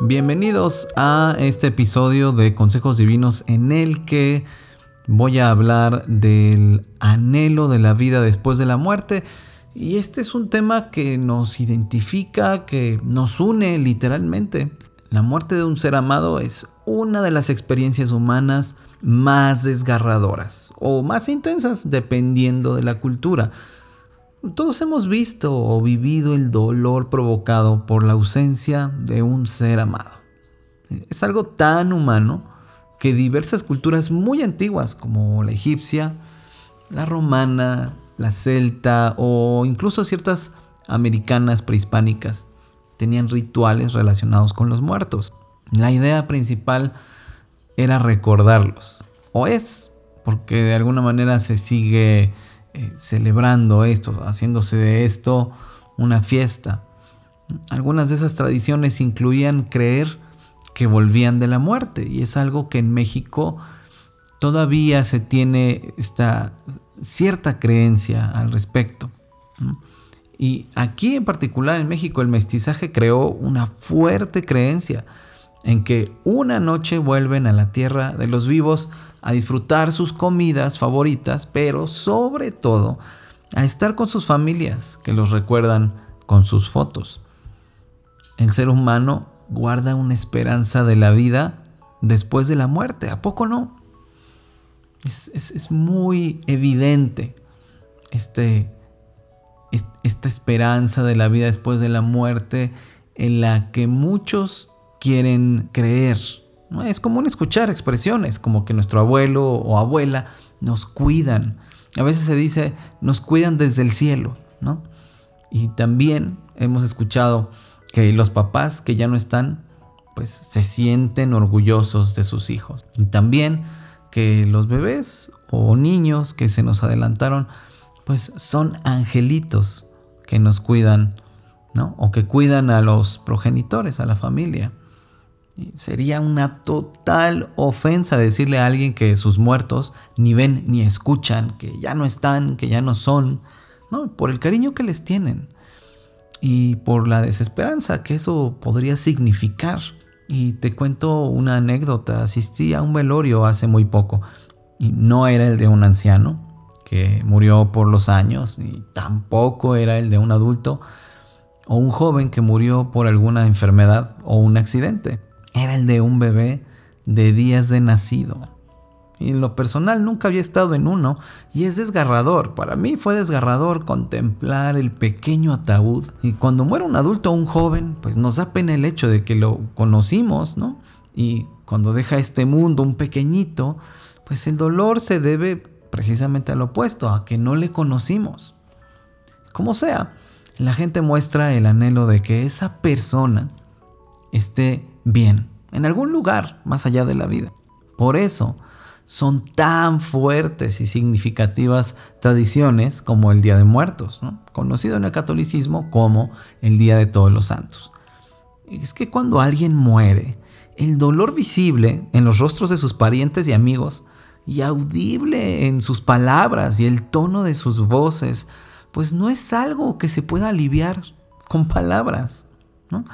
Bienvenidos a este episodio de Consejos Divinos en el que voy a hablar del anhelo de la vida después de la muerte. Y este es un tema que nos identifica, que nos une literalmente. La muerte de un ser amado es una de las experiencias humanas más desgarradoras o más intensas dependiendo de la cultura. Todos hemos visto o vivido el dolor provocado por la ausencia de un ser amado. Es algo tan humano que diversas culturas muy antiguas como la egipcia, la romana, la celta o incluso ciertas americanas prehispánicas tenían rituales relacionados con los muertos. La idea principal era recordarlos, o es, porque de alguna manera se sigue eh, celebrando esto, haciéndose de esto una fiesta. Algunas de esas tradiciones incluían creer que volvían de la muerte y es algo que en México todavía se tiene esta cierta creencia al respecto. Y aquí en particular en México el mestizaje creó una fuerte creencia en que una noche vuelven a la tierra de los vivos a disfrutar sus comidas favoritas, pero sobre todo a estar con sus familias que los recuerdan con sus fotos. El ser humano guarda una esperanza de la vida después de la muerte, ¿a poco no? Es, muy evidente este, esta esperanza de la vida después de la muerte en la que muchos quieren creer. Es común escuchar expresiones como que nuestro abuelo o abuela nos cuidan. A veces se dice, nos cuidan desde el cielo, ¿no? Y también hemos escuchado que los papás que ya no están, pues se sienten orgullosos de sus hijos. Y también que los bebés o niños que se nos adelantaron, pues son angelitos que nos cuidan, ¿no? O que cuidan a los progenitores, a la familia. Sería una total ofensa decirle a alguien que sus muertos ni ven ni escuchan, que ya no están, que ya no son, ¿no? Por el cariño que les tienen y por la desesperanza que eso podría significar. Y te cuento una anécdota, asistí a un velorio hace muy poco y no era el de un anciano que murió por los años y tampoco era el de un adulto o un joven que murió por alguna enfermedad o un accidente era el de un bebé de días de nacido. Y en lo personal nunca había estado en uno y es desgarrador. Para mí fue desgarrador contemplar el pequeño ataúd. Y cuando muere un adulto o un joven, pues nos da pena el hecho de que lo conocimos, ¿no? Y cuando deja este mundo un pequeñito, pues el dolor se debe precisamente al opuesto, a que no le conocimos. Como sea, la gente muestra el anhelo de que esa persona esté bien, en algún lugar más allá de la vida. Por eso son tan fuertes y significativas tradiciones como el Día de Muertos, conocido en el catolicismo como el Día de Todos los Santos. Es que cuando alguien muere, el dolor visible en los rostros de sus parientes y amigos y audible en sus palabras y el tono de sus voces, pues no es algo que se pueda aliviar con palabras. ¿no?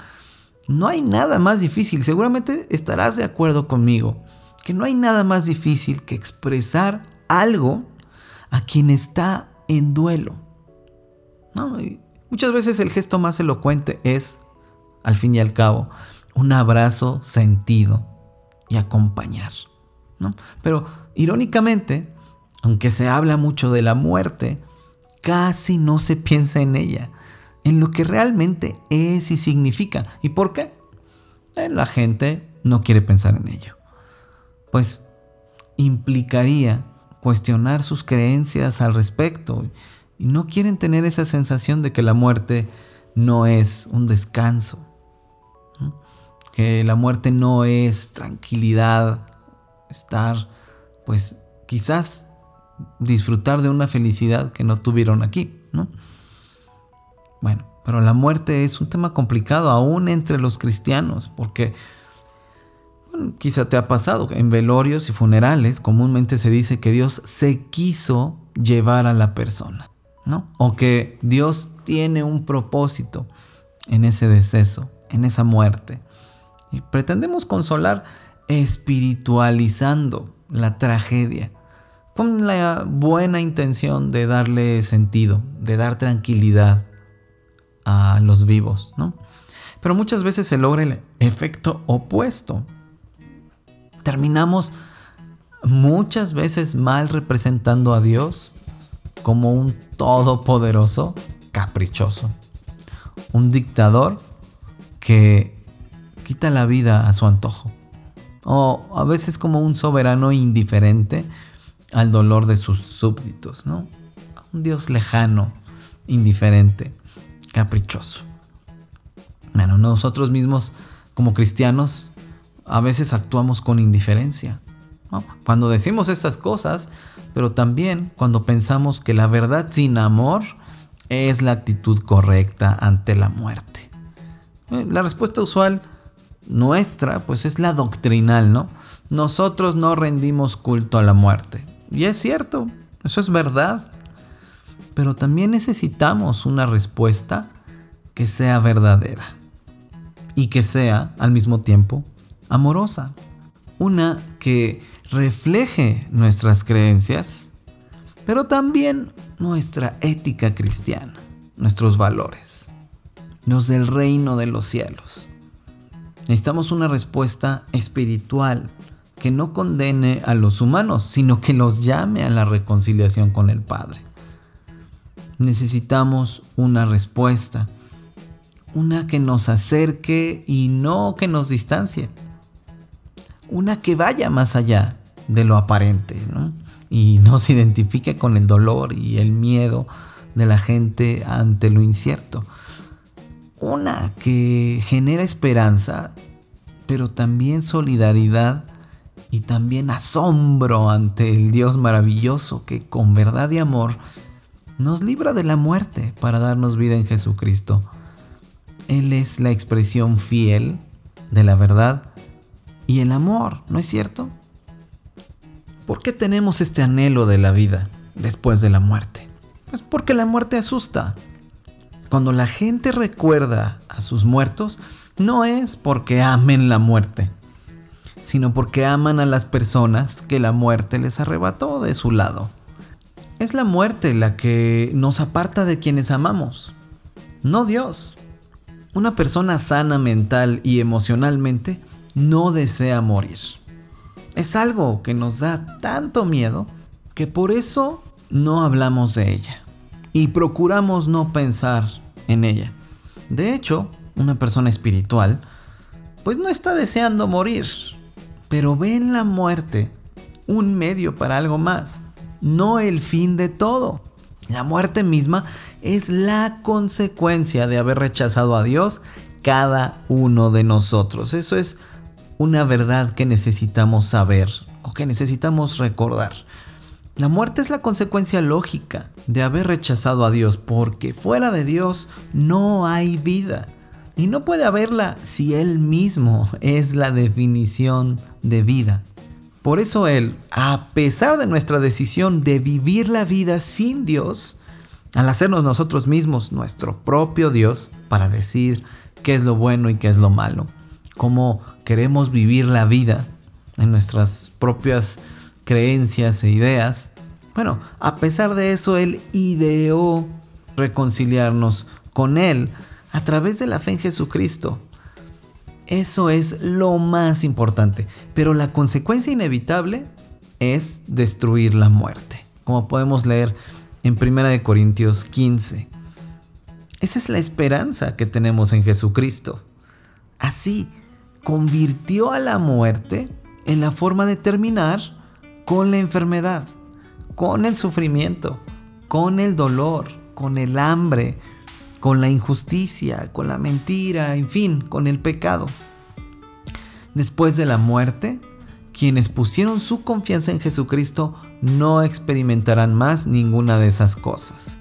No hay nada más difícil, seguramente estarás de acuerdo conmigo, que no hay nada más difícil que expresar algo a quien está en duelo. muchas veces el gesto más elocuente es, al fin y al cabo, un abrazo sentido y acompañar. Pero irónicamente, aunque se habla mucho de la muerte, casi no se piensa en ella en lo que realmente es y significa. ¿Y por qué? Eh, la gente no quiere pensar en ello. Pues implicaría cuestionar sus creencias al respecto y no quieren tener esa sensación de que la muerte no es un descanso, que la muerte no es tranquilidad, estar, pues quizás disfrutar de una felicidad que no tuvieron aquí, ¿no? Bueno, pero la muerte es un tema complicado aún entre los cristianos, porque bueno, quizá te ha pasado, en velorios y funerales comúnmente se dice que Dios se quiso llevar a la persona, ¿no? O que Dios tiene un propósito en ese deceso, en esa muerte. Y pretendemos consolar espiritualizando la tragedia, con la buena intención de darle sentido, de dar tranquilidad los vivos, ¿no? Pero muchas veces se logra el efecto opuesto. Terminamos muchas veces mal representando a Dios como un todopoderoso caprichoso. Un dictador que quita la vida a su antojo. O a veces como un soberano indiferente al dolor de sus súbditos, ¿no? Un Dios lejano, indiferente, caprichoso. Bueno, nosotros mismos como cristianos a veces actuamos con indiferencia. Cuando decimos estas cosas, pero también cuando pensamos que la verdad sin amor es la actitud correcta ante la muerte. Eh, la respuesta usual nuestra, pues es la doctrinal, ¿no? Nosotros no rendimos culto a la muerte. Y es cierto, eso es verdad. Pero también necesitamos una respuesta que sea verdadera y que sea al mismo tiempo amorosa. Una que refleje nuestras creencias, pero también nuestra ética cristiana, nuestros valores, los del reino de los cielos. Necesitamos una respuesta espiritual que no condene a los humanos, sino que los llame a la reconciliación con el Padre. Necesitamos una respuesta, una que nos acerque y no que nos distancie, una que vaya más allá de lo aparente, ¿no? y no se identifique con el dolor y el miedo de la gente ante lo incierto. Una que genera esperanza, pero también solidaridad y también asombro ante el Dios maravilloso que con verdad y amor nos libra de la muerte para darnos vida en Jesucristo. Él es la expresión fiel de la verdad y el amor, ¿no es cierto? ¿Por qué tenemos este anhelo de la vida después de la muerte? Pues porque la muerte asusta. Cuando la gente recuerda a sus muertos, no es porque amen la muerte, sino porque aman a las personas que la muerte les arrebató de su lado. Es la muerte la que nos aparta de quienes amamos, no Dios. Una persona sana mental y emocionalmente no desea morir. Es algo que nos da tanto miedo que por eso no hablamos de ella y procuramos no pensar en ella. De hecho, una persona espiritual pues no está deseando morir, pero ve en la muerte un medio para algo más, no el fin de todo. La muerte misma es la consecuencia de haber rechazado a Dios cada uno de nosotros. Eso es una verdad que necesitamos saber o que necesitamos recordar. La muerte es la consecuencia lógica de haber rechazado a Dios, porque fuera de Dios no hay vida. Y no puede haberla si Él mismo es la definición de vida. Por eso Él, a pesar de nuestra decisión de vivir la vida sin Dios, al hacernos nosotros mismos nuestro propio Dios para decir qué es lo bueno y qué es lo malo, cómo queremos vivir la vida en nuestras propias creencias e ideas. Bueno, a pesar de eso, Él ideó reconciliarnos con Él a través de la fe en Jesucristo. Eso es lo más importante. Pero la consecuencia inevitable es destruir la muerte. Como podemos leer en 1 Corintios 15. Esa es la esperanza que tenemos en Jesucristo. Así, convirtió a la muerte en la forma de terminar con la enfermedad, con el sufrimiento, con el dolor, con el hambre, con la injusticia, con la mentira, en fin, con el pecado. Después de la muerte, quienes pusieron su confianza en Jesucristo no experimentarán más ninguna de esas cosas.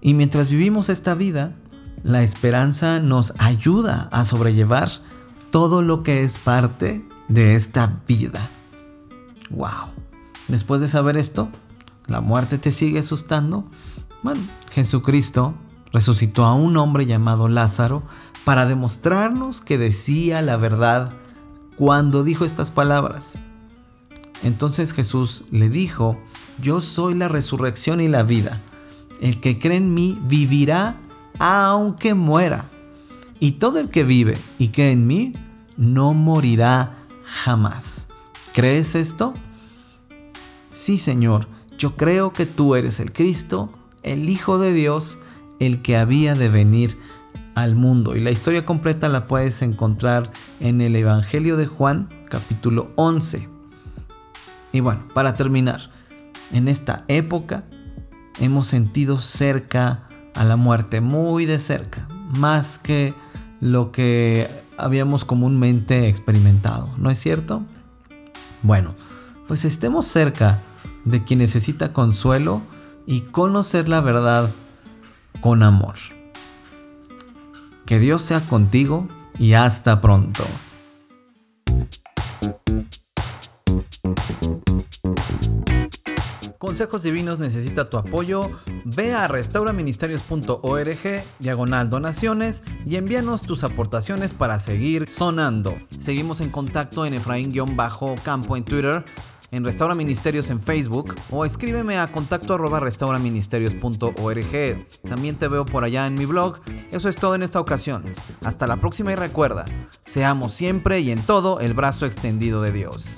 Y mientras vivimos esta vida, la esperanza nos ayuda a sobrellevar todo lo que es parte de esta vida. ¡Wow! Después de saber esto, la muerte te sigue asustando. Bueno, Jesucristo resucitó a un hombre llamado Lázaro para demostrarnos que decía la verdad cuando dijo estas palabras. Entonces Jesús le dijo, yo soy la resurrección y la vida. El que cree en mí vivirá aunque muera. Y todo el que vive y cree en mí no morirá jamás. ¿Crees esto? Sí, Señor, yo creo que tú eres el Cristo, el Hijo de Dios, el que había de venir al mundo. Y la historia completa la puedes encontrar en el Evangelio de Juan, capítulo 11. Y bueno, para terminar, en esta época hemos sentido cerca a la muerte, muy de cerca, más que lo que habíamos comúnmente experimentado, ¿no es cierto? Bueno, pues estemos cerca de quien necesita consuelo y conocer la verdad con amor. Que Dios sea contigo y hasta pronto. Consejos Divinos necesita tu apoyo. Ve a restauraministerios.org, diagonal donaciones y envíanos tus aportaciones para seguir sonando. Seguimos en contacto en Efraín-Campo en Twitter en Restaura Ministerios en Facebook o escríbeme a contacto arroba restauraministerios.org. También te veo por allá en mi blog. Eso es todo en esta ocasión. Hasta la próxima y recuerda, seamos siempre y en todo el brazo extendido de Dios.